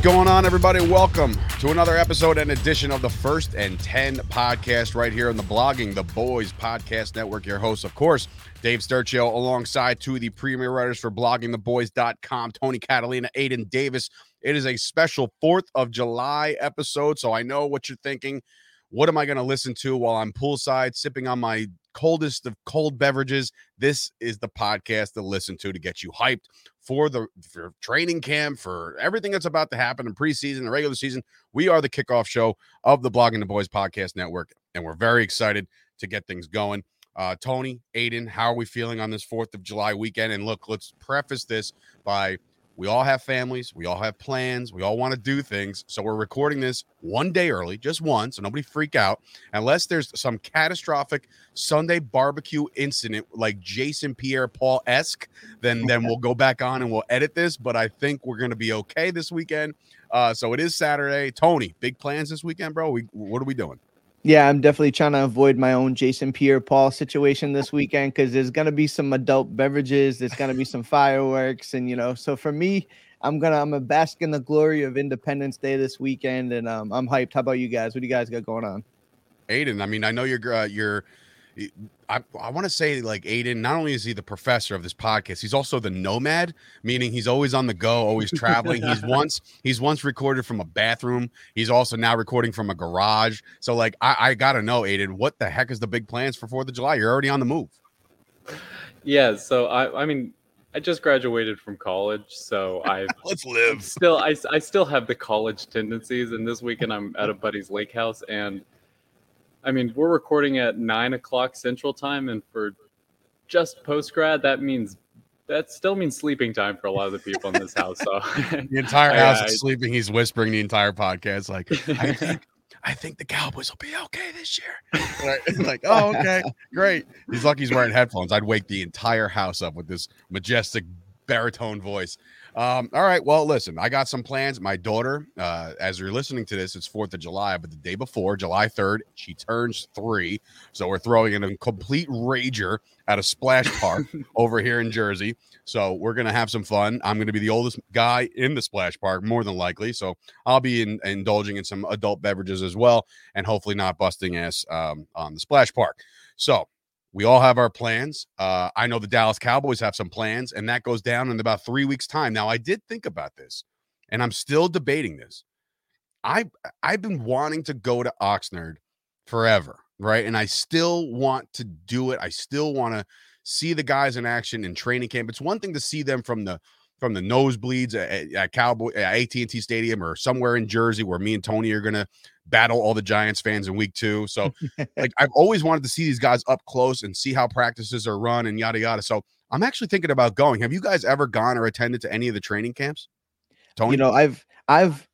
What's going on, everybody? Welcome to another episode and edition of the First and 10 podcast right here on the Blogging the Boys Podcast Network. Your host, of course, Dave Sturchio, alongside two of the premier writers for bloggingtheboys.com, Tony Catalina, Aidan Davis. It is a special 4th of July episode, so I know what you're thinking. What am I going to listen to while I'm poolside sipping on my coldest of cold beverages? This is the podcast to listen to to get you hyped for the for training camp, for everything that's about to happen in preseason, the regular season. We are the kickoff show of the Blogging the Boys Podcast Network, and we're very excited to get things going. Uh, Tony, Aidan, how are we feeling on this 4th of July weekend? And look, let's preface this by we all have families, we all have plans, we all want to do things. So we're recording this one day early, just one, so nobody freak out. Unless there's some catastrophic Sunday barbecue incident like Jason Pierre Paul esque, then then we'll go back on and we'll edit this. But I think we're gonna be okay this weekend. Uh, so it is Saturday. Tony, big plans this weekend, bro. We what are we doing? Yeah, I'm definitely trying to avoid my own Jason Pierre Paul situation this weekend because there's gonna be some adult beverages, there's gonna be some fireworks, and you know, so for me, I'm gonna I'm a bask in the glory of Independence Day this weekend, and um, I'm hyped. How about you guys? What do you guys got going on? Aidan, I mean, I know you're uh, you're I, I want to say like Aidan, not only is he the professor of this podcast, he's also the nomad, meaning he's always on the go, always traveling. he's once he's once recorded from a bathroom. He's also now recording from a garage. So like I, I gotta know, Aidan, what the heck is the big plans for Fourth of July? You're already on the move. Yeah, so I I mean I just graduated from college, so I let's live. Still, I, I still have the college tendencies, and this weekend I'm at a buddy's lake house, and I mean, we're recording at nine o'clock Central Time, and for just post grad, that means that still means sleeping time for a lot of the people in this house. So the entire house I, is sleeping. He's whispering the entire podcast, like, I think. I think the Cowboys will be okay this year. like, oh, okay, great. He's lucky he's wearing headphones. I'd wake the entire house up with this majestic baritone voice. Um, all right. Well, listen, I got some plans. My daughter, uh, as you're listening to this, it's 4th of July, but the day before, July 3rd, she turns three. So we're throwing in a complete rager at a splash park over here in Jersey. So we're going to have some fun. I'm going to be the oldest guy in the splash park, more than likely. So I'll be in, indulging in some adult beverages as well, and hopefully not busting ass um, on the splash park. So we all have our plans. Uh, I know the Dallas Cowboys have some plans, and that goes down in about three weeks' time. Now, I did think about this, and I'm still debating this. I I've been wanting to go to Oxnard forever, right? And I still want to do it. I still want to see the guys in action in training camp. It's one thing to see them from the from the nosebleeds at, at Cowboy at AT&T Stadium or somewhere in Jersey where me and Tony are gonna battle all the Giants fans in week two. So like I've always wanted to see these guys up close and see how practices are run and yada yada. So I'm actually thinking about going. Have you guys ever gone or attended to any of the training camps? Tony? You know, I've I've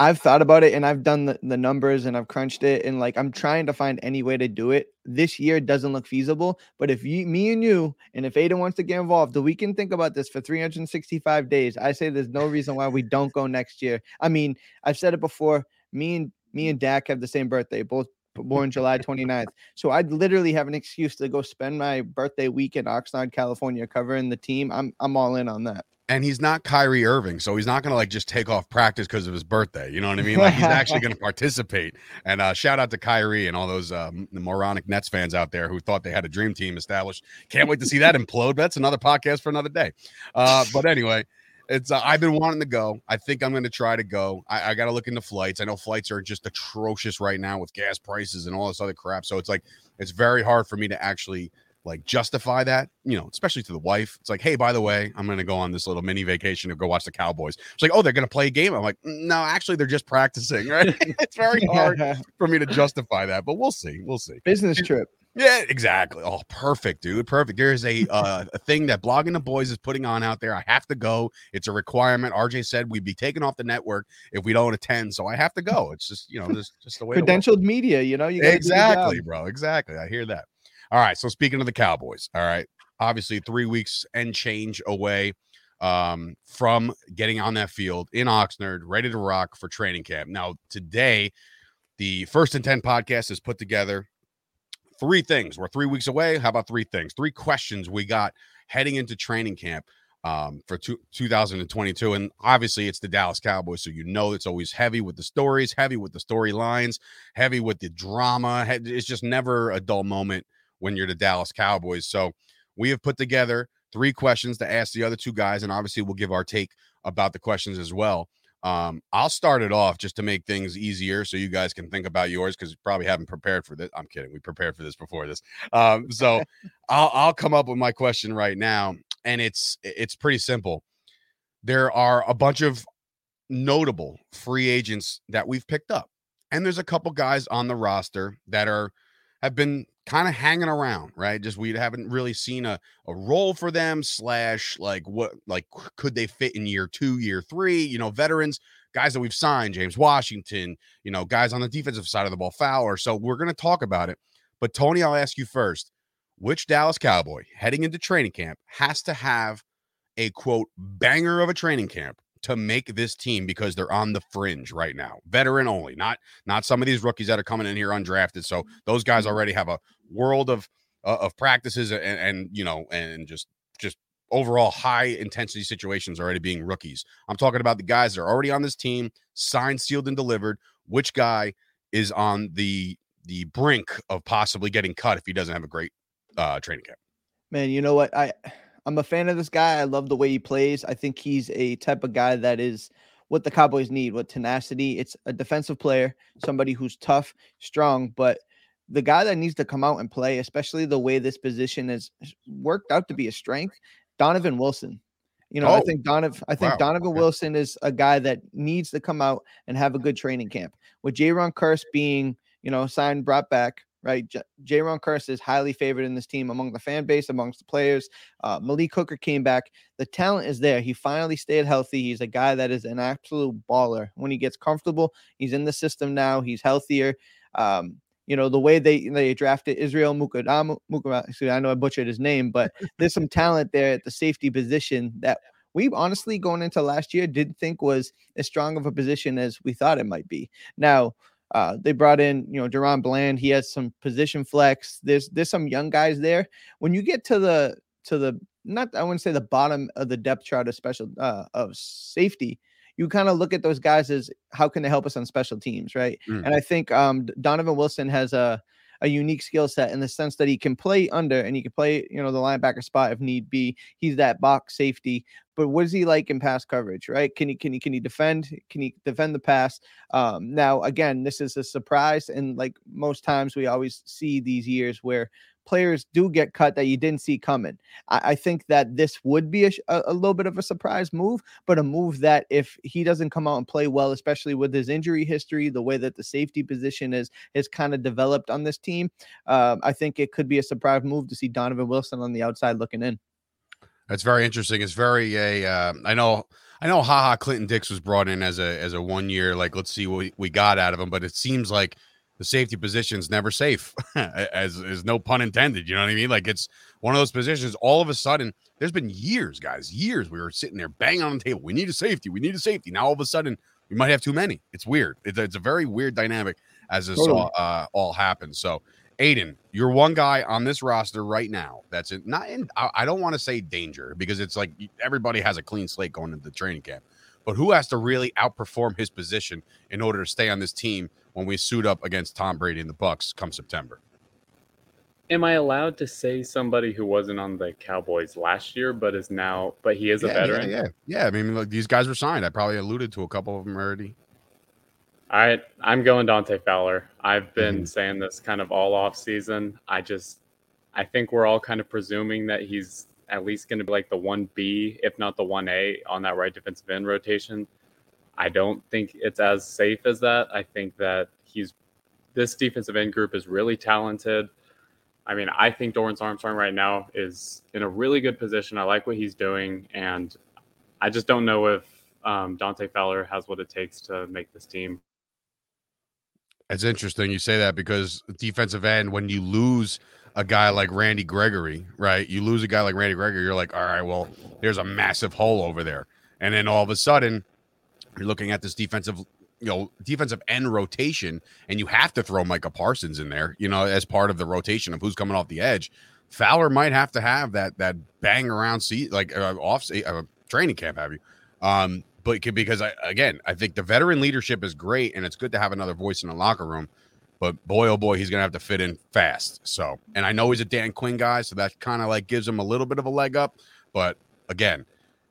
I've thought about it and I've done the, the numbers and I've crunched it and like I'm trying to find any way to do it. This year doesn't look feasible, but if you, me and you, and if Aiden wants to get involved, we can think about this for 365 days. I say there's no reason why we don't go next year. I mean, I've said it before. Me and me and Dak have the same birthday, both born July 29th. So I'd literally have an excuse to go spend my birthday week in Oxnard, California, covering the team. I'm I'm all in on that and he's not Kyrie Irving, so he's not going to like just take off practice because of his birthday. You know what I mean? Like he's actually going to participate. And uh, shout out to Kyrie and all those um, moronic Nets fans out there who thought they had a dream team established. Can't wait to see that implode. That's another podcast for another day. Uh, but anyway, it's uh, I've been wanting to go. I think I'm going to try to go. I, I got to look into flights. I know flights are just atrocious right now with gas prices and all this other crap. So it's like it's very hard for me to actually like justify that, you know, especially to the wife. It's like, hey, by the way, I'm going to go on this little mini vacation to go watch the Cowboys. It's like, oh, they're going to play a game. I'm like, no, actually, they're just practicing, right? it's very hard for me to justify that, but we'll see. We'll see. Business trip. Yeah, exactly. Oh, perfect, dude. Perfect. There's a uh, a thing that blogging the boys is putting on out there. I have to go. It's a requirement. RJ said we'd be taken off the network if we don't attend, so I have to go. It's just you know just just the way credentialed media. You know, you exactly, bro. Exactly. I hear that. All right. So speaking of the Cowboys, all right. Obviously, three weeks and change away um, from getting on that field in Oxnard, ready to rock for training camp. Now, today, the First and Ten podcast is put together three things. We're three weeks away. How about three things? Three questions we got heading into training camp um, for two, 2022. And obviously, it's the Dallas Cowboys. So you know it's always heavy with the stories, heavy with the storylines, heavy with the drama. It's just never a dull moment when you're the Dallas Cowboys. So we have put together three questions to ask the other two guys. And obviously, we'll give our take about the questions as well. Um, I'll start it off just to make things easier so you guys can think about yours because you probably haven't prepared for this. I'm kidding. We prepared for this before this. Um, so I'll I'll come up with my question right now, and it's it's pretty simple. There are a bunch of notable free agents that we've picked up, and there's a couple guys on the roster that are have been kind of hanging around, right? Just we haven't really seen a, a role for them, slash, like what, like could they fit in year two, year three? You know, veterans, guys that we've signed, James Washington, you know, guys on the defensive side of the ball, Fowler. So we're going to talk about it. But Tony, I'll ask you first which Dallas Cowboy heading into training camp has to have a quote banger of a training camp to make this team because they're on the fringe right now. Veteran only, not not some of these rookies that are coming in here undrafted. So those guys mm-hmm. already have a world of uh, of practices and, and you know and just just overall high intensity situations already being rookies. I'm talking about the guys that are already on this team, signed, sealed, and delivered. Which guy is on the the brink of possibly getting cut if he doesn't have a great uh, training camp? Man, you know what I I'm a fan of this guy. I love the way he plays. I think he's a type of guy that is what the Cowboys need what tenacity. It's a defensive player, somebody who's tough, strong, but the guy that needs to come out and play, especially the way this position has worked out to be a strength, Donovan Wilson. You know, oh, I think Donovan, I think wow. Donovan okay. Wilson is a guy that needs to come out and have a good training camp. With Jayron Kearse being, you know, signed, brought back, right? J- Jayron Kearse is highly favored in this team among the fan base, amongst the players. Uh, Malik Hooker came back. The talent is there. He finally stayed healthy. He's a guy that is an absolute baller. When he gets comfortable, he's in the system now. He's healthier. Um, you know the way they they drafted Israel Mukadamu. Mukadamu I know I butchered his name, but there's some talent there at the safety position that we honestly going into last year didn't think was as strong of a position as we thought it might be. Now uh, they brought in, you know, DaRon Bland. He has some position flex. There's there's some young guys there. When you get to the to the not I wouldn't say the bottom of the depth chart of special uh, of safety, you kind of look at those guys as how can they help us on special teams, right? Mm. And I think um, Donovan Wilson has a a unique skill set in the sense that he can play under and he can play, you know, the linebacker spot if need be. He's that box safety. But what is he like in pass coverage, right? Can he can he can he defend? Can he defend the pass? Um, now again, this is a surprise, and like most times we always see these years where players do get cut that you didn't see coming. I, I think that this would be a, a, little bit of a surprise move, but a move that if he doesn't come out and play well, especially with his injury history, the way that the safety position is is kind of developed on this team, uh, I think it could be a surprise move to see Donovan Wilson on the outside looking in. That's very interesting. It's very a. Uh, I know. I know. Ha Ha. Clinton Dix was brought in as a as a one year. Like, let's see what we, we got out of him. But it seems like the safety position's never safe, as is no pun intended. You know what I mean? Like it's one of those positions. All of a sudden, there's been years, guys, years. We were sitting there banging on the table. We need a safety. We need a safety. Now all of a sudden, we might have too many. It's weird. It's, it's a very weird dynamic as this totally. all, uh, all happens. So, Aidan, you're one guy on this roster right now that's in, not in. I, I don't want to say danger because it's like everybody has a clean slate going into the training camp but who has to really outperform his position in order to stay on this team when we suit up against Tom Brady and the Bucks come September? Am I allowed to say somebody who wasn't on the Cowboys last year, but is now, but he is a veteran? Yeah, yeah, yeah. I mean, look, these guys were signed. I probably alluded to a couple of them already. I I'm going Dante Fowler. I've been Mm-hmm. saying this kind of all off season. I just I think we're all kind of presuming that he's at least going to be like the one B, if not the one A, on that right defensive end rotation. I don't think it's as safe as that. I think that he's this defensive end group is really talented. I mean, I think Dorance Armstrong right now is in a really good position. I like what he's doing, and I just don't know if um, Dante Fowler has what it takes to make this team. It's interesting you say that because defensive end, when you lose a guy like Randy Gregory, right? You lose a guy like Randy Gregory, you're like, all right, well, there's a massive hole over there. And then all of a sudden, you're looking at this defensive, you know, defensive end rotation, and you have to throw Micah Parsons in there, you know, as part of the rotation of who's coming off the edge. Fowler might have to have that that bang around seat like uh, off uh, training camp, have you? Um, but because I again, I think the veteran leadership is great, and it's good to have another voice in the locker room. But boy, oh boy, he's gonna have to fit in fast. So, and I know he's a Dan Quinn guy, so that kind of like gives him a little bit of a leg up. But again,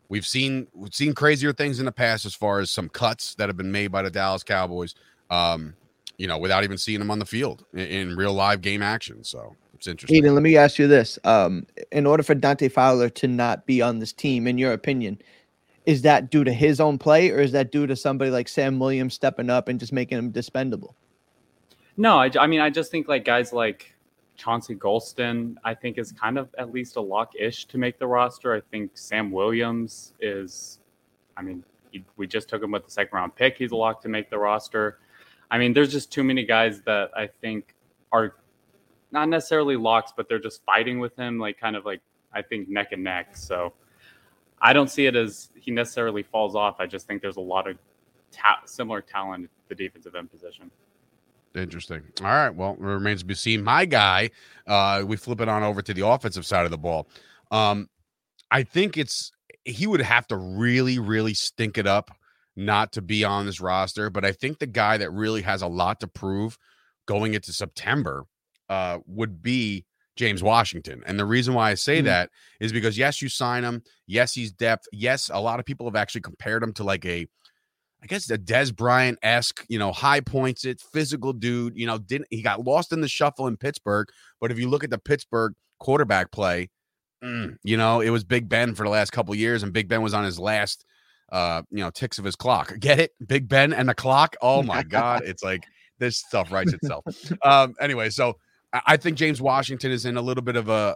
we've seen we've seen crazier things in the past as far as some cuts that have been made by the Dallas Cowboys. Um, you know, without even seeing them on the field in, in real live game action. So it's interesting. Aidan, let me ask you this: um, In order for Dante Fowler to not be on this team, in your opinion, is that due to his own play, or is that due to somebody like Sam Williams stepping up and just making him dispendable? No, I, I mean, I just think like guys like Chauncey Golston, I think is kind of at least a lock ish to make the roster. I think Sam Williams is, I mean, he, we just took him with the second round pick. He's a lock to make the roster. I mean, there's just too many guys that I think are not necessarily locks, but they're just fighting with him, like kind of like I think neck and neck. So I don't see it as he necessarily falls off. I just think there's a lot of ta- similar talent at the defensive end position. Interesting. All right. Well, it remains to be seen. My guy, uh, we flip it on over to the offensive side of the ball. Um, I think it's he would have to really, really stink it up not to be on this roster. But I think the guy that really has a lot to prove going into September uh, would be James Washington. And the reason why I say Mhm. that is because yes, you sign him. Yes, he's depth. Yes, a lot of people have actually compared him to like a I guess the Dez Bryant esque, you know, high points it, physical dude. You know, didn't he got lost in the shuffle in Pittsburgh? But if you look at the Pittsburgh quarterback play, mm, you know, it was Big Ben for the last couple years, and Big Ben was on his last, uh, you know, ticks of his clock. Get it, Big Ben and the clock. Oh my God, it's like this stuff writes itself. um, anyway, so I- think James Washington is in a little bit of a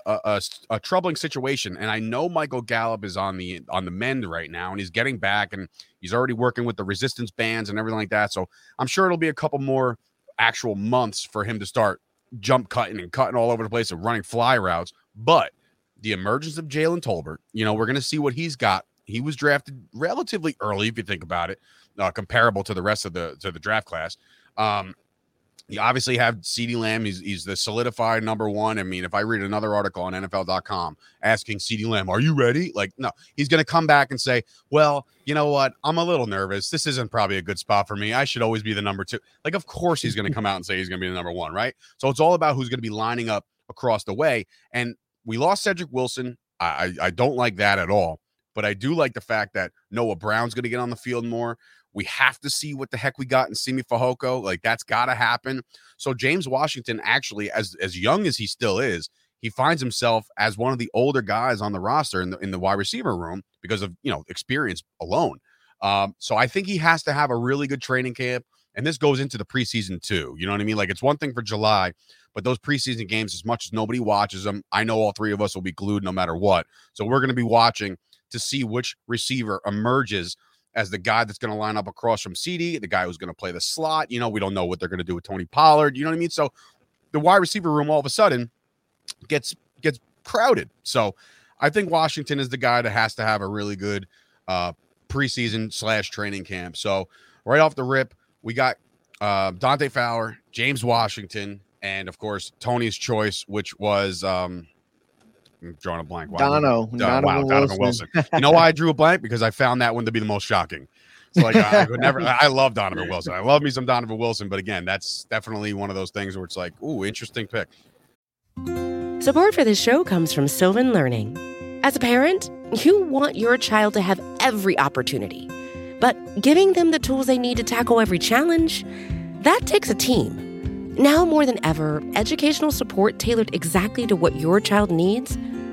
a troubling situation, and I know Michael Gallup is on the on the mend right now, and he's getting back, and he's already working with the resistance bands and everything like that. So I'm sure it'll be a couple more actual months for him to start jump cutting and cutting all over the place and running fly routes. But the emergence of Jalen Tolbert, you know, we're going to see what he's got. He was drafted relatively early, if you think about it, uh, comparable to the rest of the to the draft class. Um, you obviously have CeeDee Lamb. He's, he's the solidified number one. I mean, if I read another article on NFL.com asking CeeDee Lamb, "Are you ready?" Like, no, he's going to come back and say, "Well, you know what? I'm a little nervous. This isn't probably a good spot for me. I should always be the number two. Like, of course he's going to come out and say he's going to be the number one, right? So it's all about who's going to be lining up across the way. And we lost Cedric Wilson. I, I, I don't like that at all. But I do like the fact that Noah Brown's going to get on the field more. We have to see what the heck we got in Simi Fehoko. Like that's got to happen. So James Washington, actually, as as young as he still is, he finds himself as one of the older guys on the roster in the in the wide receiver room because of you know experience alone. Um, so I think he has to have a really good training camp, and this goes into the preseason too. You know what I mean? Like it's one thing for July, but those preseason games, as much as nobody watches them, I know all three of us will be glued no matter what. So we're going to be watching to see which receiver emerges as the guy that's going to line up across from CeeDee, the guy who's going to play the slot. You know, we don't know what they're going to do with Tony Pollard. You know what I mean? So the wide receiver room all of a sudden gets gets crowded. So I think Washington is the guy that has to have a really good uh, preseason slash training camp. So right off the rip, we got uh, Dante Fowler, James Washington, and of course Tony's choice, which was um, I'm drawing a blank. Wow. Dono, Uh, Donovan wow, Donovan Wilson. Wilson. You know why I drew a blank? Because I found that one to be the most shocking. So like I, I would never. I love Donovan Wilson. I love me some Donovan Wilson, but again, that's definitely one of those things where it's like, ooh, interesting pick. Support for this show comes from Sylvan Learning. As a parent, you want your child to have every opportunity, but giving them the tools they need to tackle every challenge, that takes a team. Now more than ever, educational support tailored exactly to what your child needs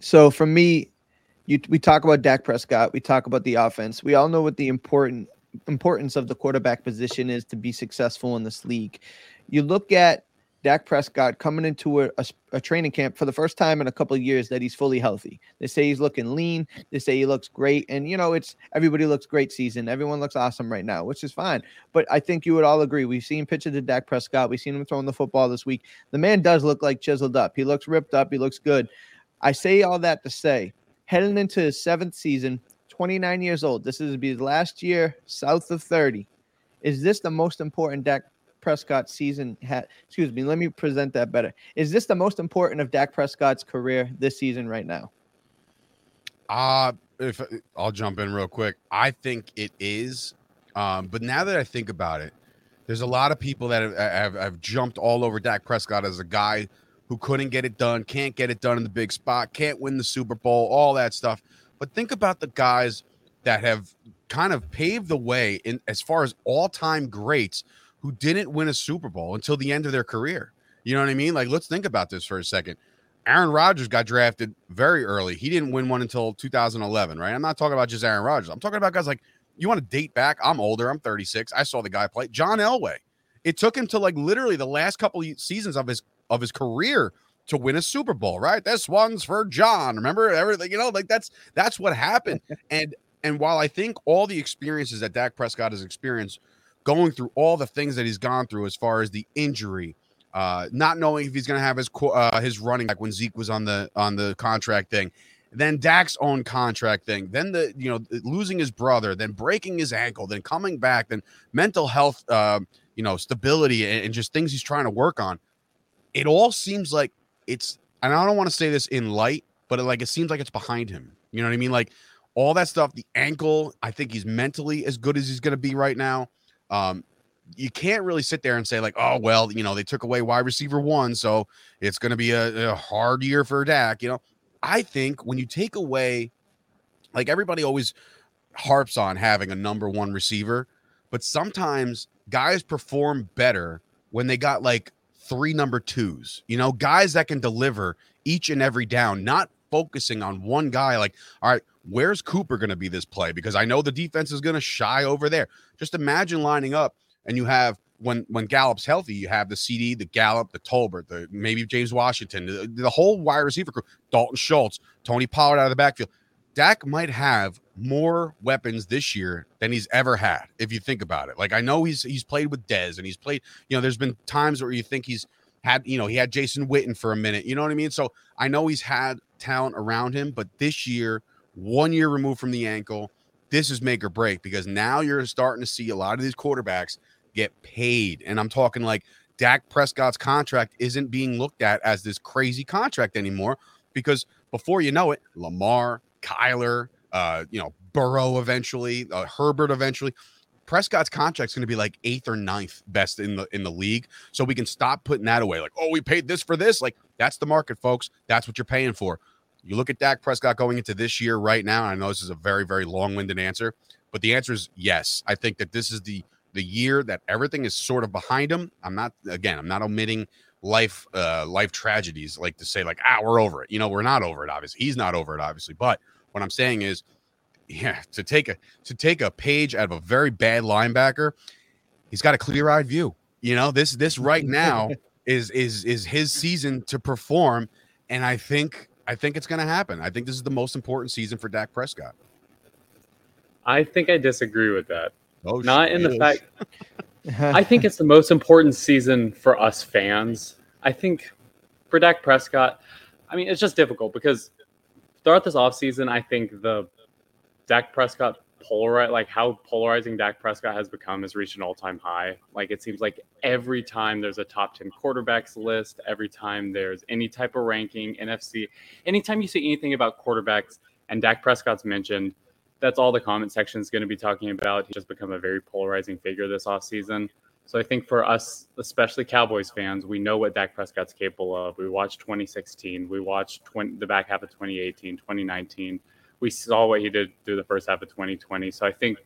So for me, you we talk about Dak Prescott, we talk about the offense. We all know what the important importance of the quarterback position is to be successful in this league. You look at Dak Prescott coming into a, a, a, training camp for the first time in a couple years that he's fully healthy. They say he's looking lean. They say he looks great. And, you know, it's everybody looks great season. Everyone looks awesome right now, which is fine. But I think you would all agree. We've seen pictures of Dak Prescott. We've seen him throwing the football this week. The man does look like chiseled up. He looks ripped up. He looks good. I say all that to say, heading into his seventh season, 29 years old. This is his last year south of 30. Is this the most important Dak Prescott season had? Excuse me, let me present that better. Is this the most important of Dak Prescott's career this season right now? Uh if I'll jump in real quick. I think it is. Um, but now that I think about it, there's a lot of people that have, have, have jumped all over Dak Prescott as a guy who couldn't get it done, can't get it done in the big spot, can't win the Super Bowl, all that stuff. But think about the guys that have kind of paved the way in as far as all-time greats who didn't win a Super Bowl until the end of their career. You know what I mean? Like let's think about this for a second. Aaron Rodgers got drafted very early. He didn't win one until 2011, right? I'm not talking about just Aaron Rodgers. I'm talking about guys like you want to date back. I'm older. I'm 36. I saw the guy play. John Elway. It took him to like literally the last couple seasons of his of his career to win a Super Bowl, right? This one's for John. Remember everything, you know, like that's that's what happened. and and while I think all the experiences that Dak Prescott has experienced, going through all the things that he's gone through as far as the injury, uh, not knowing if he's going to have his uh, his running back when Zeke was on the on the contract thing, then Dak's own contract thing, then the you know losing his brother, then breaking his ankle, then coming back, then mental health, uh, you know, stability and, and just things he's trying to work on. It all seems like it's and I don't want to say this in light, but it, like it seems like it's behind him. You know what I mean? Like all that stuff, the ankle, I think he's mentally as good as he's going to be right now. Um, you can't really sit there and say like, oh well, you know, they took away wide receiver one, so it's going to be a, a hard year for Dak. You know, I think when you take away, like everybody always harps on having a number one receiver, but sometimes guys perform better when they got like three number twos, you know, guys that can deliver each and every down, not focusing on one guy like, all right, where's Cooper going to be this play? Because I know the defense is going to shy over there. Just imagine lining up and you have when when Gallup's healthy, you have the CeeDee, the Gallup, the Tolbert, the maybe James Washington, the, the whole wide receiver crew, Dalton Schultz, Tony Pollard out of the backfield. Dak might have more weapons this year than he's ever had, if you think about it. Like I know he's he's played with Dez and he's played, you know, there's been times where you think he's had, you know, he had Jason Witten for a minute. You know what I mean? So I know he's had talent around him, but this year, one year removed from the ankle, this is make or break because now you're starting to see a lot of these quarterbacks get paid. And I'm talking like Dak Prescott's contract isn't being looked at as this crazy contract anymore because before you know it, Lamar, Kyler, uh, you know, Burrow eventually, uh, Herbert eventually. Prescott's contract's going to be like eighth or ninth best in the in the league, so we can stop putting that away. Like, oh, we paid this for this. Like, that's the market, folks. That's what you're paying for. You look at Dak Prescott going into this year right now. I know this is a very very long winded answer, but the answer is yes. I think that this is the the year that everything is sort of behind him. I'm not again. I'm not omitting life uh life tragedies like to say like ah we're over it. You know we're not over it obviously he's not over it obviously but what i'm saying is yeah to take a to take a page out of a very bad linebacker he's got a clear-eyed view you know? This this right now is is is his season to perform and i think i think it's going to happen. I think this is the most important season for Dak Prescott. I think I disagree with that. oh Not in the fact I think it's the most important season for us fans. I think for Dak Prescott, I mean, it's just difficult because throughout this offseason, I think the Dak Prescott polarize like how polarizing Dak Prescott has become has reached an all-time high. Like it seems like every time there's a top 10 quarterbacks list, every time there's any type of ranking, NFC, anytime you see anything about quarterbacks and Dak Prescott's mentioned, that's all the comment section is going to be talking about. He's just become a very polarizing figure this offseason. So I think for us, especially Cowboys fans, we know what Dak Prescott's capable of. We watched 2016, we watched 20, the back half of 2018, 2019. We saw what he did through the first half of 2020. So I think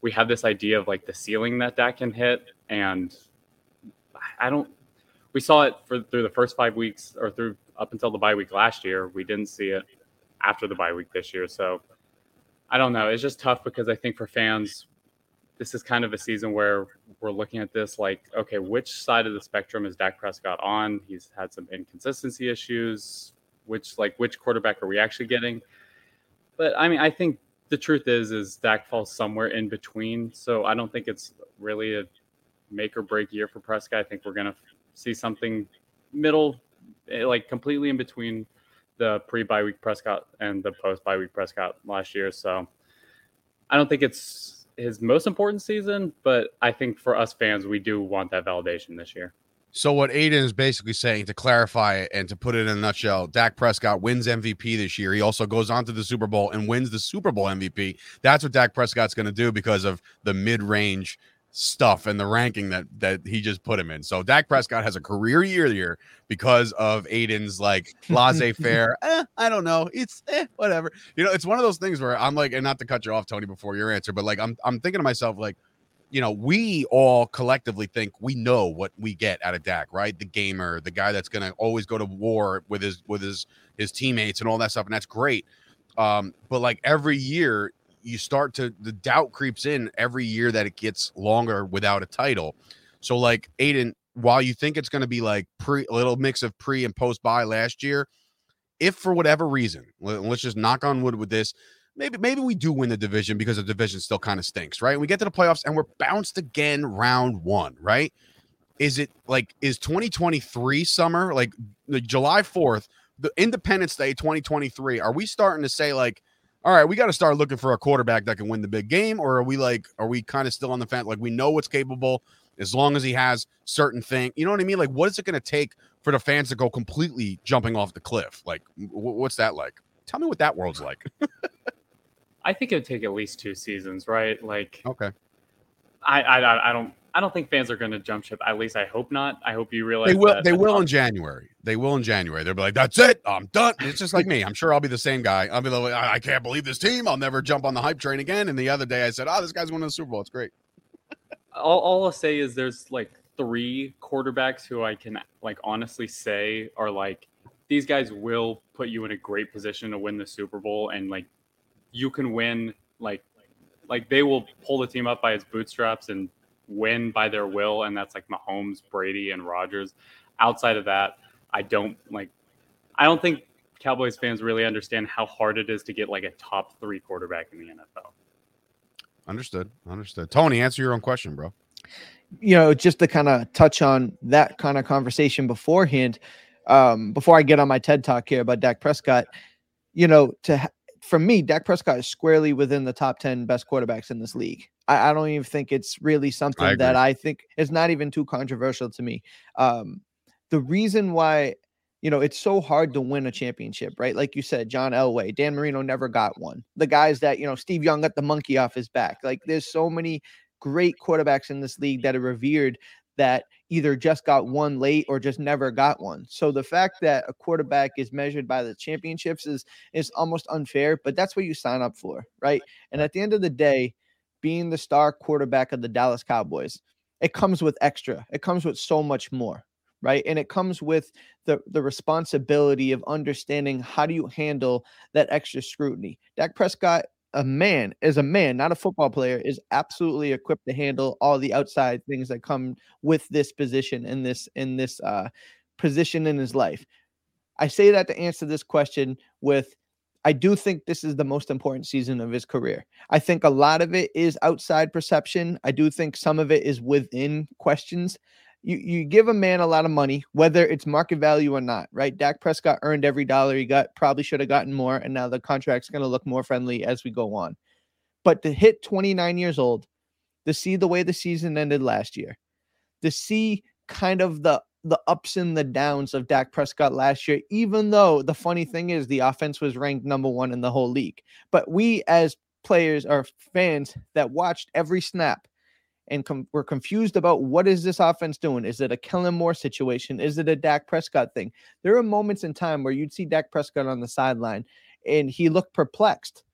we have this idea of like the ceiling that Dak can hit, and I don't. We saw it for through the first five weeks or through up until the bye week last year. We didn't see it after the bye week this year. So I don't know. It's just tough because I think for fans, this is kind of a season where we're looking at this like, okay, which side of the spectrum is Dak Prescott on? He's had some inconsistency issues. Which like which quarterback are we actually getting? But I mean, I think the truth is is Dak falls somewhere in between. So I don't think it's really a make or break year for Prescott. I think we're gonna see something middle, eh, like completely in between the pre bye week Prescott and the post bye week Prescott last year. So I don't think it's his most important season, but I think for us fans, we do want that validation this year. So what Aidan is basically saying to clarify it and to put it in a nutshell, Dak Prescott wins MVP this year. He also goes on to the Super Bowl and wins the Super Bowl MVP. That's what Dak Prescott's going to do because of the mid-range stuff and the ranking that that he just put him in. So Dak Prescott has a career year here because of Aidan's like laissez-faire. eh, I don't know. It's eh, whatever. You know, it's one of those things where I'm like, and not to cut you off, Tony, before your answer, but like I'm I'm thinking to myself, like, you know, we all collectively think we know what we get out of Dak, right? The gamer, the guy that's gonna always go to war with his with his his teammates and all that stuff, and that's great. Um, but like every year, you start to the doubt creeps in every year that it gets longer without a title. So like Aidan, while you think it's going to be like pre a little mix of pre and post buy last year, if for whatever reason, let- let's just knock on wood with this, maybe maybe we do win the division because the division still kind of stinks, right? We get to the playoffs and we're bounced again round one, right? Is it like is 2023 summer like the July 4th, the Independence Day 2023? Are we starting to say like all right, we got to start looking for a quarterback that can win the big game, or are we like, are we kind of still on the fence? Like we know what's capable as long as he has certain thing. You know what I mean? Like, what is it going to take for the fans to go completely jumping off the cliff? Like, w- what's that like? Tell me what that world's like. I think it would take at least two seasons, right? Like okay, I I, I don't I don't think fans are going to jump ship. At least I hope not. I hope you realize they will. They will in January. They will in January. They'll be like, "That's it. I'm done." It's just like me. I'm sure I'll be the same guy. I'll be like, "I I can't believe this team. I'll never jump on the hype train again." And the other day, I said, "Oh, this guy's winning the Super Bowl. It's great." all, all I'll say is there's like three quarterbacks who I can like honestly say are like these guys will put you in a great position to win the Super Bowl and like you can win like like they will pull the team up by its bootstraps and win by their will and that's like Mahomes, Brady and Rodgers. Outside of that, I don't like I don't think Cowboys fans really understand how hard it is to get like a top 3 quarterback in the NFL. Understood. Understood. Tony, answer your own question, bro. you know, just to kind of touch on that kind of conversation beforehand, um, before I get on my TED talk here about Dak Prescott, you know, to ha- for me, Dak Prescott is squarely within the top 10 best quarterbacks in this league. I, I don't even think it's really something that. I think is not even too controversial to me. Um, the reason why, you know, it's so hard to win a championship, right? Like you said, John Elway, Dan Marino never got one. The guys that, you know, Steve Young got the monkey off his back. Like there's so many great quarterbacks in this league that are revered that either just got one late or just never got one. So the fact that a quarterback is measured by the championships is is almost unfair, but that's what you sign up for, right? And at the end of the day, being the star quarterback of the Dallas Cowboys, it comes with extra. It comes with so much more. right? And it comes with the the responsibility of understanding how do you handle that extra scrutiny. Dak Prescott, a man, as a man, not a football player, is absolutely equipped to handle all the outside things that come with this position in this in this uh, position in his life. I say that to answer this question with I do think this is the most important season of his career. I think a lot of it is outside perception. I do think some of it is within questions you you give a man a lot of money, whether it's market value or not, right? Dak Prescott earned every dollar he got, probably should have gotten more, and now the contract's going to look more friendly as we go on. But to hit 29 years old, to see the way the season ended last year, to see kind of the the ups and the downs of Dak Prescott last year, even though the funny thing is the offense was ranked number one in the whole league. But we as players or fans that watched every snap and com- we're confused about what is this offense doing? Is it a Kellen Moore situation? Is it a Dak Prescott thing? There are moments in time where you'd see Dak Prescott on the sideline and he looked perplexed.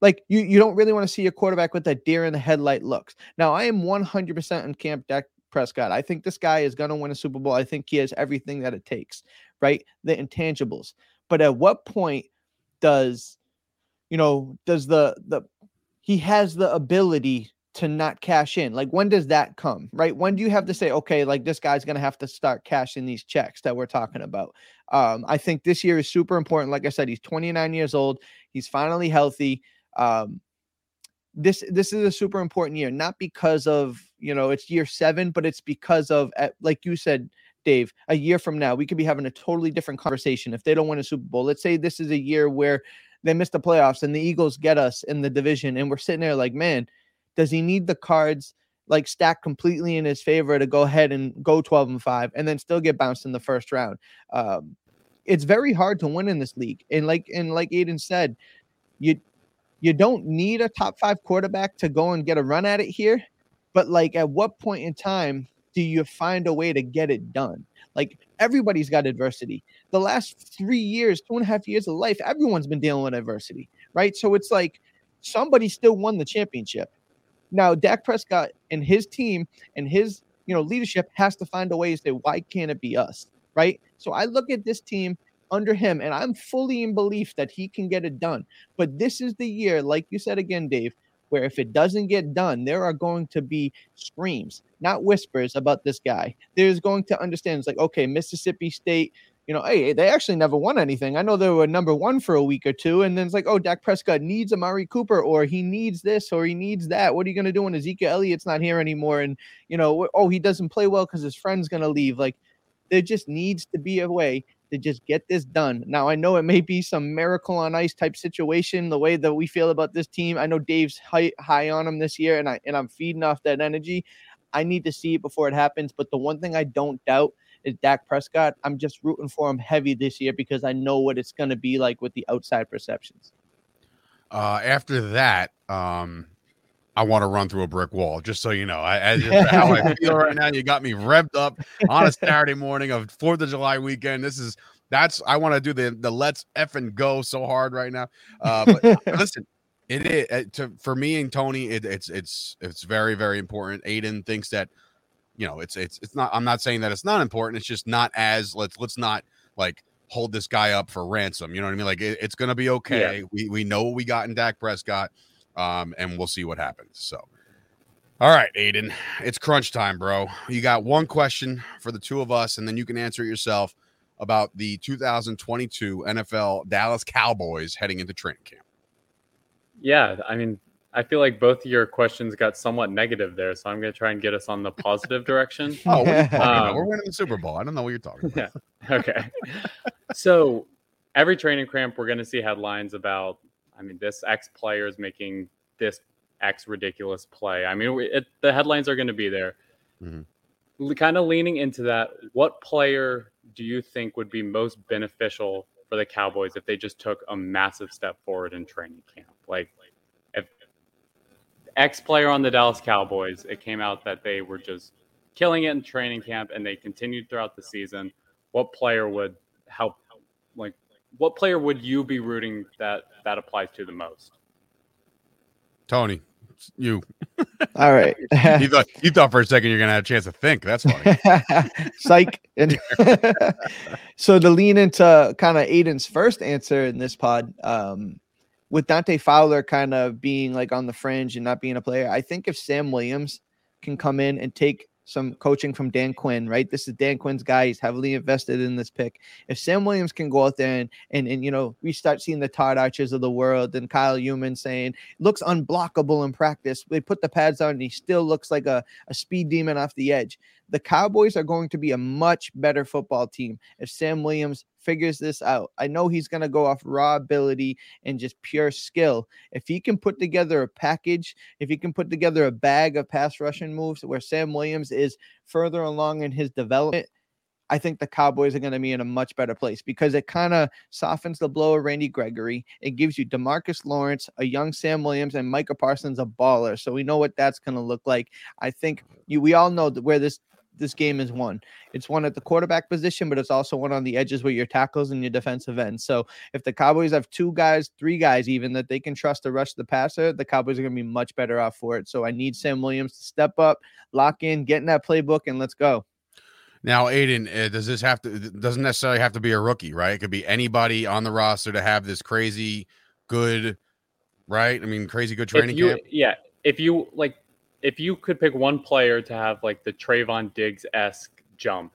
Like you, you don't really want to see a quarterback with that deer in the headlight looks. Now, I am 100% in camp Dak Prescott. I think this guy is going to win a Super Bowl. I think he has everything that it takes, right? The intangibles. But at what point does, you know, does the, the, he has the ability to not cash in? Like, when does that come, right? When do you have to say, okay, like this guy's going to have to start cashing these checks that we're talking about? Um, I think this year is super important. Like I said, he's 29 years old. He's finally healthy. Um, this this is a super important year, not because of you know it's year seven, but it's because of like you said, Dave. A year from now, we could be having a totally different conversation if they don't win a Super Bowl. Let's say this is a year where they miss the playoffs and the Eagles get us in the division, and we're sitting there like, man, does he need the cards like stacked completely in his favor to go ahead and go 12 and 5 and then still get bounced in the first round? Um, it's very hard to win in this league. And like and like Aidan said, you you don't need a top 5 quarterback to go and get a run at it here, but like at what point in time do you find a way to get it done? Like everybody's got adversity. The last three years, two and a half years of life, everyone's been dealing with adversity, right? So it's like somebody still won the championship. Now, Dak Prescott and his team and his you know leadership has to find a way to say, why can't it be us? Right. So I look at this team under him, and I'm fully in belief that he can get it done. But this is the year, like you said again, Dave, where if it doesn't get done, there are going to be screams, not whispers about this guy. There's going to understand it's like, okay, Mississippi State you know, hey, they actually never won anything. I know they were number one for a week or two, and then it's like, oh, Dak Prescott needs Amari Cooper, or he needs this, or he needs that. What are you going to do when Ezekiel Elliott's not here anymore? And you know, oh, he doesn't play well because his friend's going to leave. Like, there just needs to be a way to just get this done. Now, I know it may be some miracle on ice type situation, the way that we feel about this team. I know Dave's high, high on him this year, and I and I'm feeding off that energy. I need to see it before it happens. But the one thing I don't doubt is Dak Prescott. I'm just rooting for him heavy this year because I know what it's going to be like with the outside perceptions. Uh, after that, um, I want to run through a brick wall, just so you know. I, as how I feel right now, you got me revved up on a Saturday morning of Fourth of July weekend. This is that's I want to do the the let's and go so hard right now. Uh, but listen, it is to for me and Tony. It, it's it's it's very very important. Aidan thinks that you know, it's it's it's not. I'm not saying that it's not important. It's just not as let's let's not like hold this guy up for ransom. You know what I mean? Like it, it's gonna be okay. Yeah. We we know what we got in Dak Prescott, um, and we'll see what happens. So. All right, Aidan, it's crunch time, bro. You got one question for the two of us, and then you can answer it yourself about the 2022 NFL Dallas Cowboys heading into training camp. Yeah, I mean, I feel like both of your questions got somewhat negative there, so I'm going to try and get us on the positive direction. oh, um, we're winning the Super Bowl. I don't know what you're talking about. Yeah. Okay. so every training camp, we're going to see headlines about. I mean, this X player is making this X ridiculous play. I mean, it, the headlines are going to be there. Mm-hmm. Kind of leaning into that, what player do you think would be most beneficial for the Cowboys if they just took a massive step forward in training camp? Like, ex player on the Dallas Cowboys, it came out that they were just killing it in training camp and they continued throughout the season. What player would help? Like, what player would you be rooting that that applies to the most? Tony, you. All right. you thought you thought for a second you're gonna have a chance to think. That's funny. Psych. And so to lean into kind of Aidan's first answer in this pod, um, with Dante Fowler kind of being like on the fringe and not being a player, I think if Sam Williams can come in and take some coaching from Dan Quinn, right? This is Dan Quinn's guy. He's heavily invested in this pick. If Sam Williams can go out there and and, and you know, we start seeing the Todd Archers of the world and Kyle Youmans saying looks unblockable in practice. They put the pads on and he still looks like a, a speed demon off the edge. The Cowboys are going to be a much better football team if Sam Williams figures this out. I know he's going to go off raw ability and just pure skill. If he can put together a package, if he can put together a bag of pass rushing moves where Sam Williams is further along in his development, I think the Cowboys are going to be in a much better place because it kind of softens the blow of Randy Gregory. It gives you Demarcus Lawrence, a young Sam Williams, and Micah Parsons, a baller. So we know what that's going to look like. I think you, we all know where this this game is won. It's one at the quarterback position, but it's also one on the edges with your tackles and your defensive ends. So if the Cowboys have two guys, three guys even that they can trust to rush the passer, the Cowboys are going to be much better off for it. So I need Sam Williams to step up, lock in, get in that playbook, and let's go. Now, Aidan, uh, does this have to? Doesn't necessarily have to be a rookie, right? It could be anybody on the roster to have this crazy good, right? I mean, crazy good training you, camp. Yeah, if you like if you could pick one player to have like the Trevon Diggs esque jump,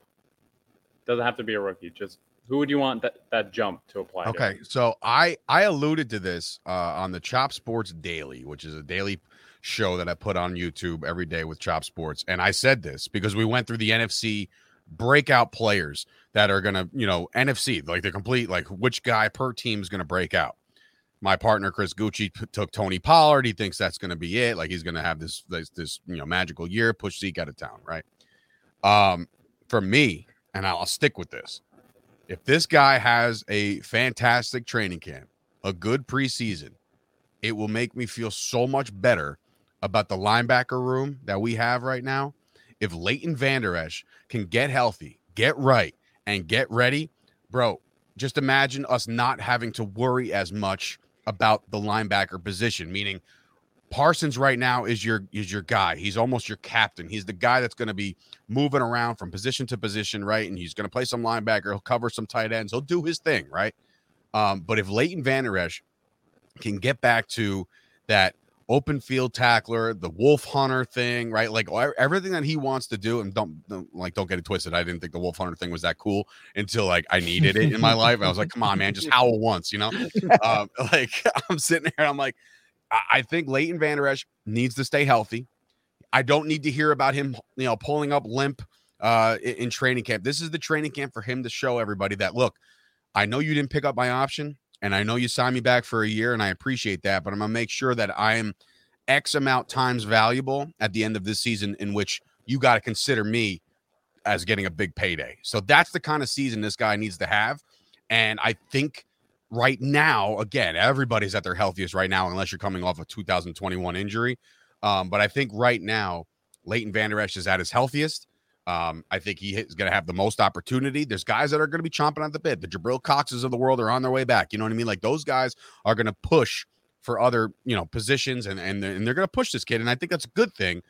doesn't have to be a rookie. Just who would you want that, that jump to apply? Okay, to? so I I alluded to this uh, on the Chat Sports Daily, which is a daily show that I put on YouTube every day with Chat Sports, and I said this because we went through the NFC breakout players that are gonna, you know, NFC like the complete like which guy per team is gonna break out my partner Chris Gucci p- took Tony Pollard. He thinks that's going to be it. Like he's going to have this, this, this you know magical year, push Zeke out of town, right? Um, for me, and I'll stick with this. If this guy has a fantastic training camp, a good preseason, it will make me feel so much better about the linebacker room that we have right now. If Leighton Vander Esch can get healthy, get right, and get ready, bro, just imagine us not having to worry as much about the linebacker position, meaning Parsons right now is your is your guy. He's almost your captain. He's the guy that's going to be moving around from position to position, right? And he's going to play some linebacker. He'll cover some tight ends. He'll do his thing, right? Um, but if Leighton Esch can get back to that open field tackler, the wolf hunter thing, right? Like everything that he wants to do. And don't, don't, like don't get it twisted. I didn't think the wolf hunter thing was that cool until like I needed it in my life. I was like, come on, man, just howl once, you know. Um, like I'm sitting there, I'm like, I, I think Leighton Vander Esch needs to stay healthy. I don't need to hear about him, you know, pulling up limp uh, in, in training camp. This is the training camp for him to show everybody that look. I know you didn't pick up my option and I know you signed me back for a year, and I appreciate that. But I'm gonna make sure that I am X amount times valuable at the end of this season, in which you got to consider me as getting a big payday. So that's the kind of season this guy needs to have. And I think right now, again, everybody's at their healthiest right now, unless you're coming off a 2021 injury. Um, but I think right now, Leighton Vander Esch is at his healthiest. Um, I think he is going to have the most opportunity. There's guys that are going to be chomping at the bit. The Jabril Coxes of the world are on their way back. You know what I mean? Like those guys are going to push for other, you know, positions and and, and they're going to push this kid. And I think that's a good thing.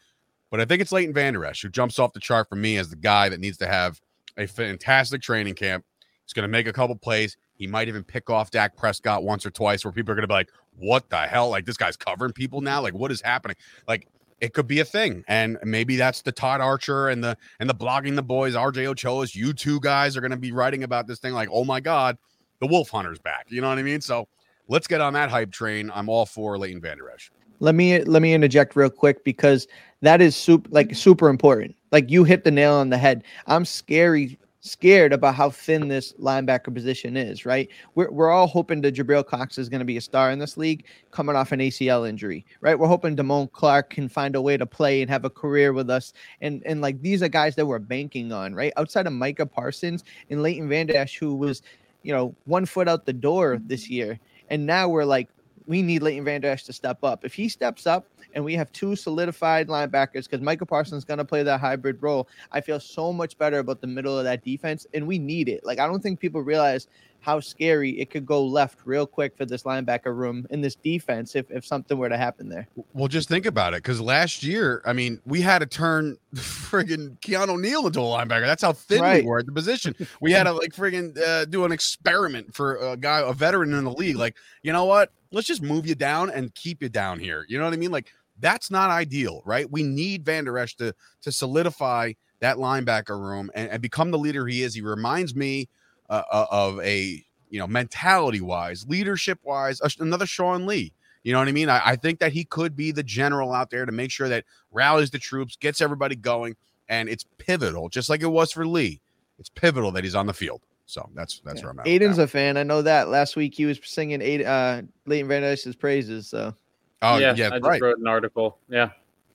But I think it's Leighton Vander Esch who jumps off the chart for me as the guy that needs to have a fantastic training camp. He's going to make a couple plays. He might even pick off Dak Prescott once or twice where people are going to be like, what the hell? Like, this guy's covering people now? Like, what is happening? Like, it could be a thing and maybe that's the todd archer and the and the blogging the boys rj ochoa's you two guys are going to be writing about this thing like oh my god the wolf hunter's back you know what i mean? So let's get on that hype train. I'm all for leighton vander esch. Let me let me interject real quick because that is super like super important. Like you hit the nail on the head. I'm scary scared about how thin this linebacker position is, right? We're, we're all hoping that Jabril Cox is going to be a star in this league coming off an ACL injury, right? We're hoping Damone Clark can find a way to play and have a career with us. And and like these are guys that we're banking on, right? Outside of Micah Parsons and Leighton Vander Esch, who was, you know, one foot out the door mm-hmm. this year. And now we're like, we need Leighton Vander Esch to step up. If he steps up and we have two solidified linebackers, because Michael Parsons is going to play that hybrid role, I feel so much better about the middle of that defense, and we need it. Like I don't think people realize how scary it could go left real quick for this linebacker room in this defense if, if something were to happen there. Well, just think about it. Because last year, I mean, we had to turn friggin' Keanu Neal into a linebacker. That's how thin right. we were at the position. We had to like friggin' uh, do an experiment for a guy, a veteran in the league. Like, you know what? Let's just move you down and keep you down here. You know what I mean? Like, that's not ideal, right? We need Van Der Esch to to solidify that linebacker room and, and become the leader he is. He reminds me uh, uh of a you know mentality wise, leadership wise, another Sean Lee. You know what I mean? I, I think that he could be the general out there to make sure that rallies the troops, gets everybody going, and it's pivotal, just like it was for Lee. It's pivotal that he's on the field. So that's that's yeah. where I'm at. Aidan's a fan. I know that. Last week he was singing Aidan, uh, Leighton Van Esch's praises. So. Oh yeah, yeah I just right. wrote an article. Yeah,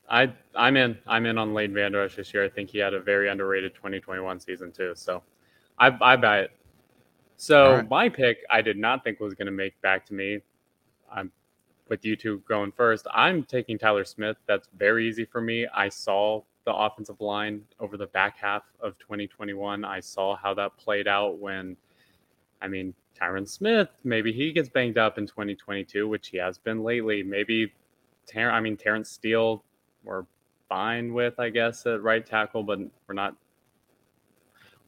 I I'm in. I'm in on Leighton Van Esch this year. I think he had a very underrated 2021 season too. So, I I buy it. So right. my pick, I did not think was going to make back to me. I'm with you two going first. I'm taking Tyler Smith. That's very easy for me. I saw the offensive line over the back half of 2021. I saw how that played out when, I mean, Tyron Smith, maybe he gets banged up in 2022, which he has been lately. Maybe, Ter- I mean, Terence Steele, we're fine with, I guess, at right tackle, but we're not.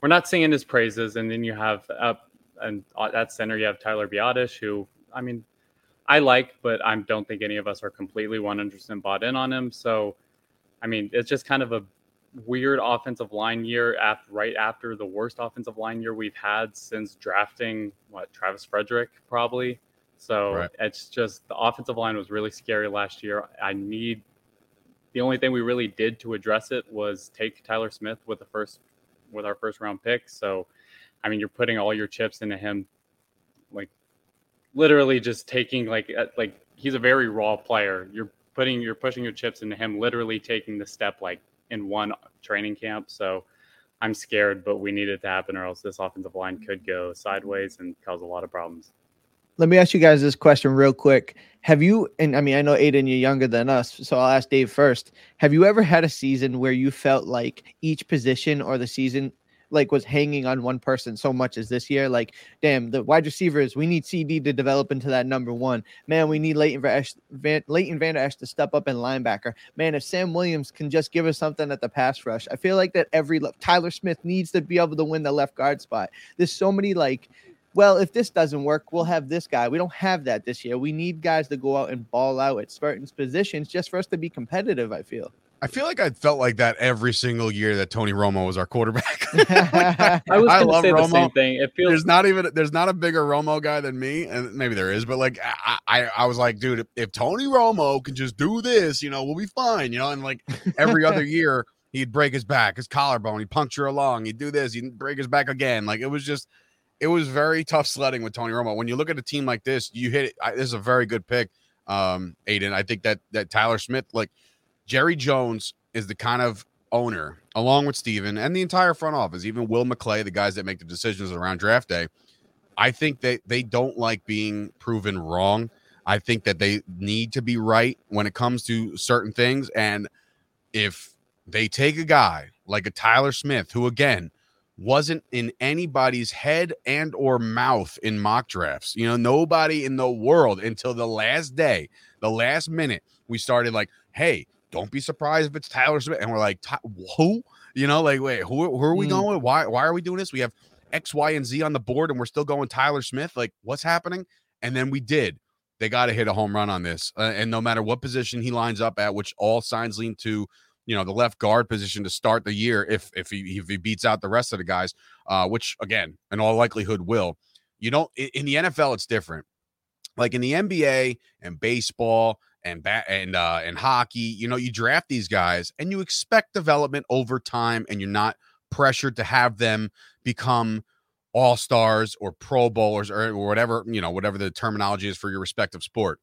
We're not singing his praises, and then you have up and at center you have Tyler Biadasz, who I mean, I like, but I don't think any of us are completely 100% bought in on him. So, I mean, it's just kind of a weird offensive line year after right after the worst offensive line year we've had since drafting what Travis Frederick probably. So right. it's just the offensive line was really scary last year. I need the only thing we really did to address it was take Tyler Smith with the first with our first round pick. So I mean, you're putting all your chips into him, like literally just taking like uh, like he's a very raw player. You're putting you're pushing your chips into him, literally taking the step like in one training camp. So I'm scared, but we need it to happen, or else this offensive line could go sideways and cause a lot of problems. Let me ask you guys this question real quick. Have you, and I mean, I know Aidan, you're younger than us, so I'll ask Dave first. Have you ever had a season where you felt like each position or the season like was hanging on one person so much as this year. Like, damn, the wide receivers, we need CeeDee to develop into that number one. Man, we need Leighton Van, Van Leighton Van Esch to step up in linebacker. Man, if Sam Williams can just give us something at the pass rush, I feel like that every Tyler Smith needs to be able to win the left guard spot. There's so many like well, if this doesn't work, we'll have this guy. We don't have that this year. We need guys to go out and ball out at certain positions just for us to be competitive, I feel. I feel like I felt like that every single year that Tony Romo was our quarterback. I was I love say Romo. the same thing. It feels there's not even there's not a bigger Romo guy than me, and maybe there is, but like I I, I was like, dude, if, if Tony Romo can just do this, you know, we'll be fine, you know. And like every other year, he'd break his back, his collarbone, he'd puncture along, he'd do this, he'd break his back again. Like it was just, it was very tough sledding with Tony Romo. When you look at a team like this, you hit it. I, this is a very good pick, um, Aidan. I think that that Tyler Smith, like Jerry Jones is the kind of owner, along with Stephen and the entire front office, even Will McClay, the guys that make the decisions around draft day. I think that they don't like being proven wrong. I think that they need to be right when it comes to certain things. And if they take a guy like a Tyler Smith, who again wasn't in anybody's head and or mouth in mock drafts, you know, nobody in the world until the last day, the last minute, we started like, hey, don't be surprised if it's Tyler Smith. And we're like, who? You know, like, wait, who, who are we mm. going with? Why, why are we doing this? We have X, Y, and Z on the board, and we're still going Tyler Smith. Like, what's happening? And then we did. They got to hit a home run on this. Uh, and no matter what position he lines up at, which all signs lean to, you know, the left guard position to start the year, if if he if he beats out the rest of the guys, uh, which again, in all likelihood will. You don't in the NFL, it's different. Like in the NBA and baseball and bat and uh and hockey you know you draft these guys and you expect development over time and you're not pressured to have them become all stars or pro bowlers or, or whatever you know whatever the terminology is for your respective sport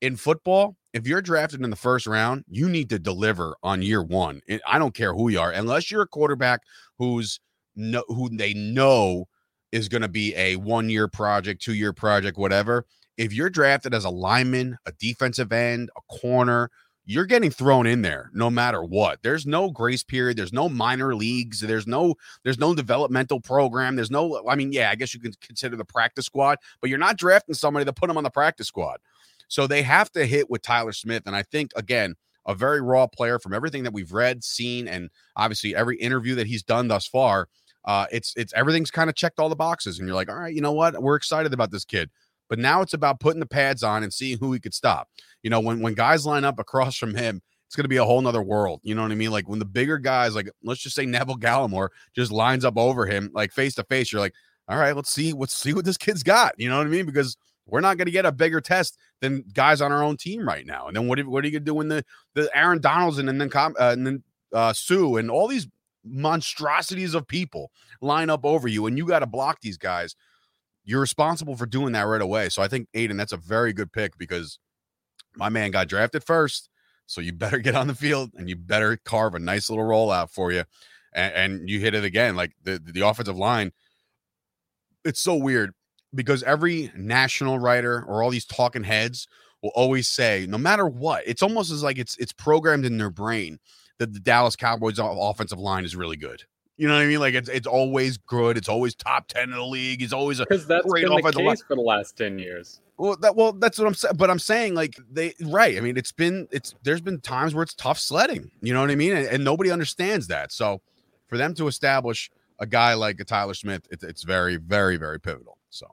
in football if you're drafted in the first round you need to deliver on year one i don't care who you are unless you're a quarterback who's no who they know is going to be a one year project two year project whatever if you're drafted as a lineman, a defensive end, a corner, you're getting thrown in there no matter what. There's no grace period. There's no minor leagues. There's no there's no developmental program. There's no I mean, yeah, I guess you can consider the practice squad, but you're not drafting somebody to put them on the practice squad. So they have to hit with Tyler Smith. And I think again, a very raw player from everything that we've read, seen, and obviously every interview that he's done thus far. Uh, it's it's everything's kind of checked all the boxes, and you're like, all right, you know what? We're excited about this kid. But now it's about putting the pads on and seeing who he could stop. You know, when when guys line up across from him, it's going to be a whole nother world. You know what I mean? Like when the bigger guys, like let's just say Neville Gallimore, just lines up over him, like face to face, you're like, all right, let's see, let's see what this kid's got. You know what I mean? Because we're not going to get a bigger test than guys on our own team right now. And then what, what are you going to do when the the Aaron Donaldson and then uh, and then uh, Suh and all these monstrosities of people line up over you, and you got to block these guys? You're responsible for doing that right away. So I think Aidan, that's a very good pick because my man got drafted first. So you better get on the field and you better carve a nice little rollout for you. And, and you hit it again. Like the, the offensive line, it's so weird because every national writer or all these talking heads will always say, no matter what, it's almost as like it's it's programmed in their brain that the Dallas Cowboys offensive line is really good. You know what I mean? Like it's it's always good. It's always top ten in the league. It's always a because that's great been the case line. for the last ten years. Well, that well, that's what I'm saying. But I'm saying like they right. I mean, it's been it's there's been times where it's tough sledding. You know what I mean? And, and nobody understands that. So for them to establish a guy like a Tyler Smith, it, it's very very very pivotal. So.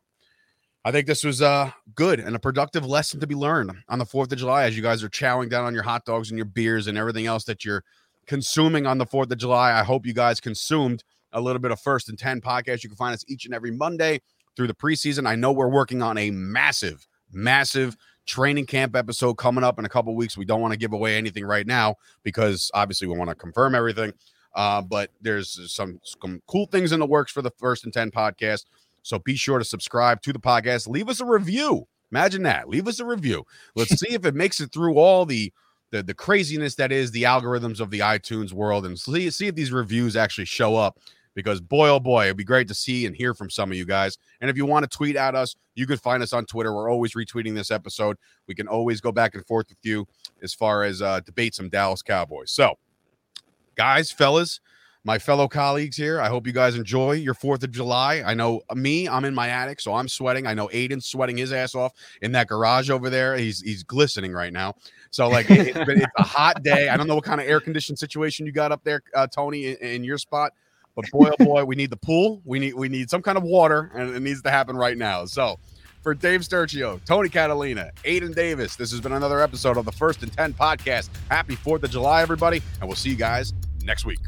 I think this was uh, good and a productive lesson to be learned on the 4th of July as you guys are chowing down on your hot dogs and your beers and everything else that you're consuming on the 4th of July. I hope you guys consumed a little bit of First and 10 podcast. You can find us each and every Monday through the preseason. I know we're working on a massive, massive training camp episode coming up in a couple weeks. We don't want to give away anything right now because obviously we want to confirm everything. Uh, but there's some, some cool things in the works for the First and 10 podcast. So be sure to subscribe to the podcast. Leave us a review. Imagine that. Leave us a review. Let's see if it makes it through all the the, the craziness that is the algorithms of the iTunes world and see, see if these reviews actually show up because boy oh boy it'd be great to see and hear from some of you guys and if you want to tweet at us you can find us on twitter we're always retweeting this episode we can always go back and forth with you as far as uh, debate some dallas cowboys so guys fellas my fellow colleagues here. I hope you guys enjoy your 4th of July. I know me, I'm in my attic, so I'm sweating. I know Aidan's sweating his ass off in that garage over there. He's he's glistening right now. So, like, it, it's, it's a hot day. I don't know what kind of air conditioned situation you got up there, uh, Tony, in, in your spot. But boy, oh boy, we need the pool. We need we need some kind of water, and it needs to happen right now. So, for Dave Sturchio, Tony Catalina, Aidan Davis, this has been another episode of the First and Ten podcast. Happy Fourth of July, everybody, and we'll see you guys next week.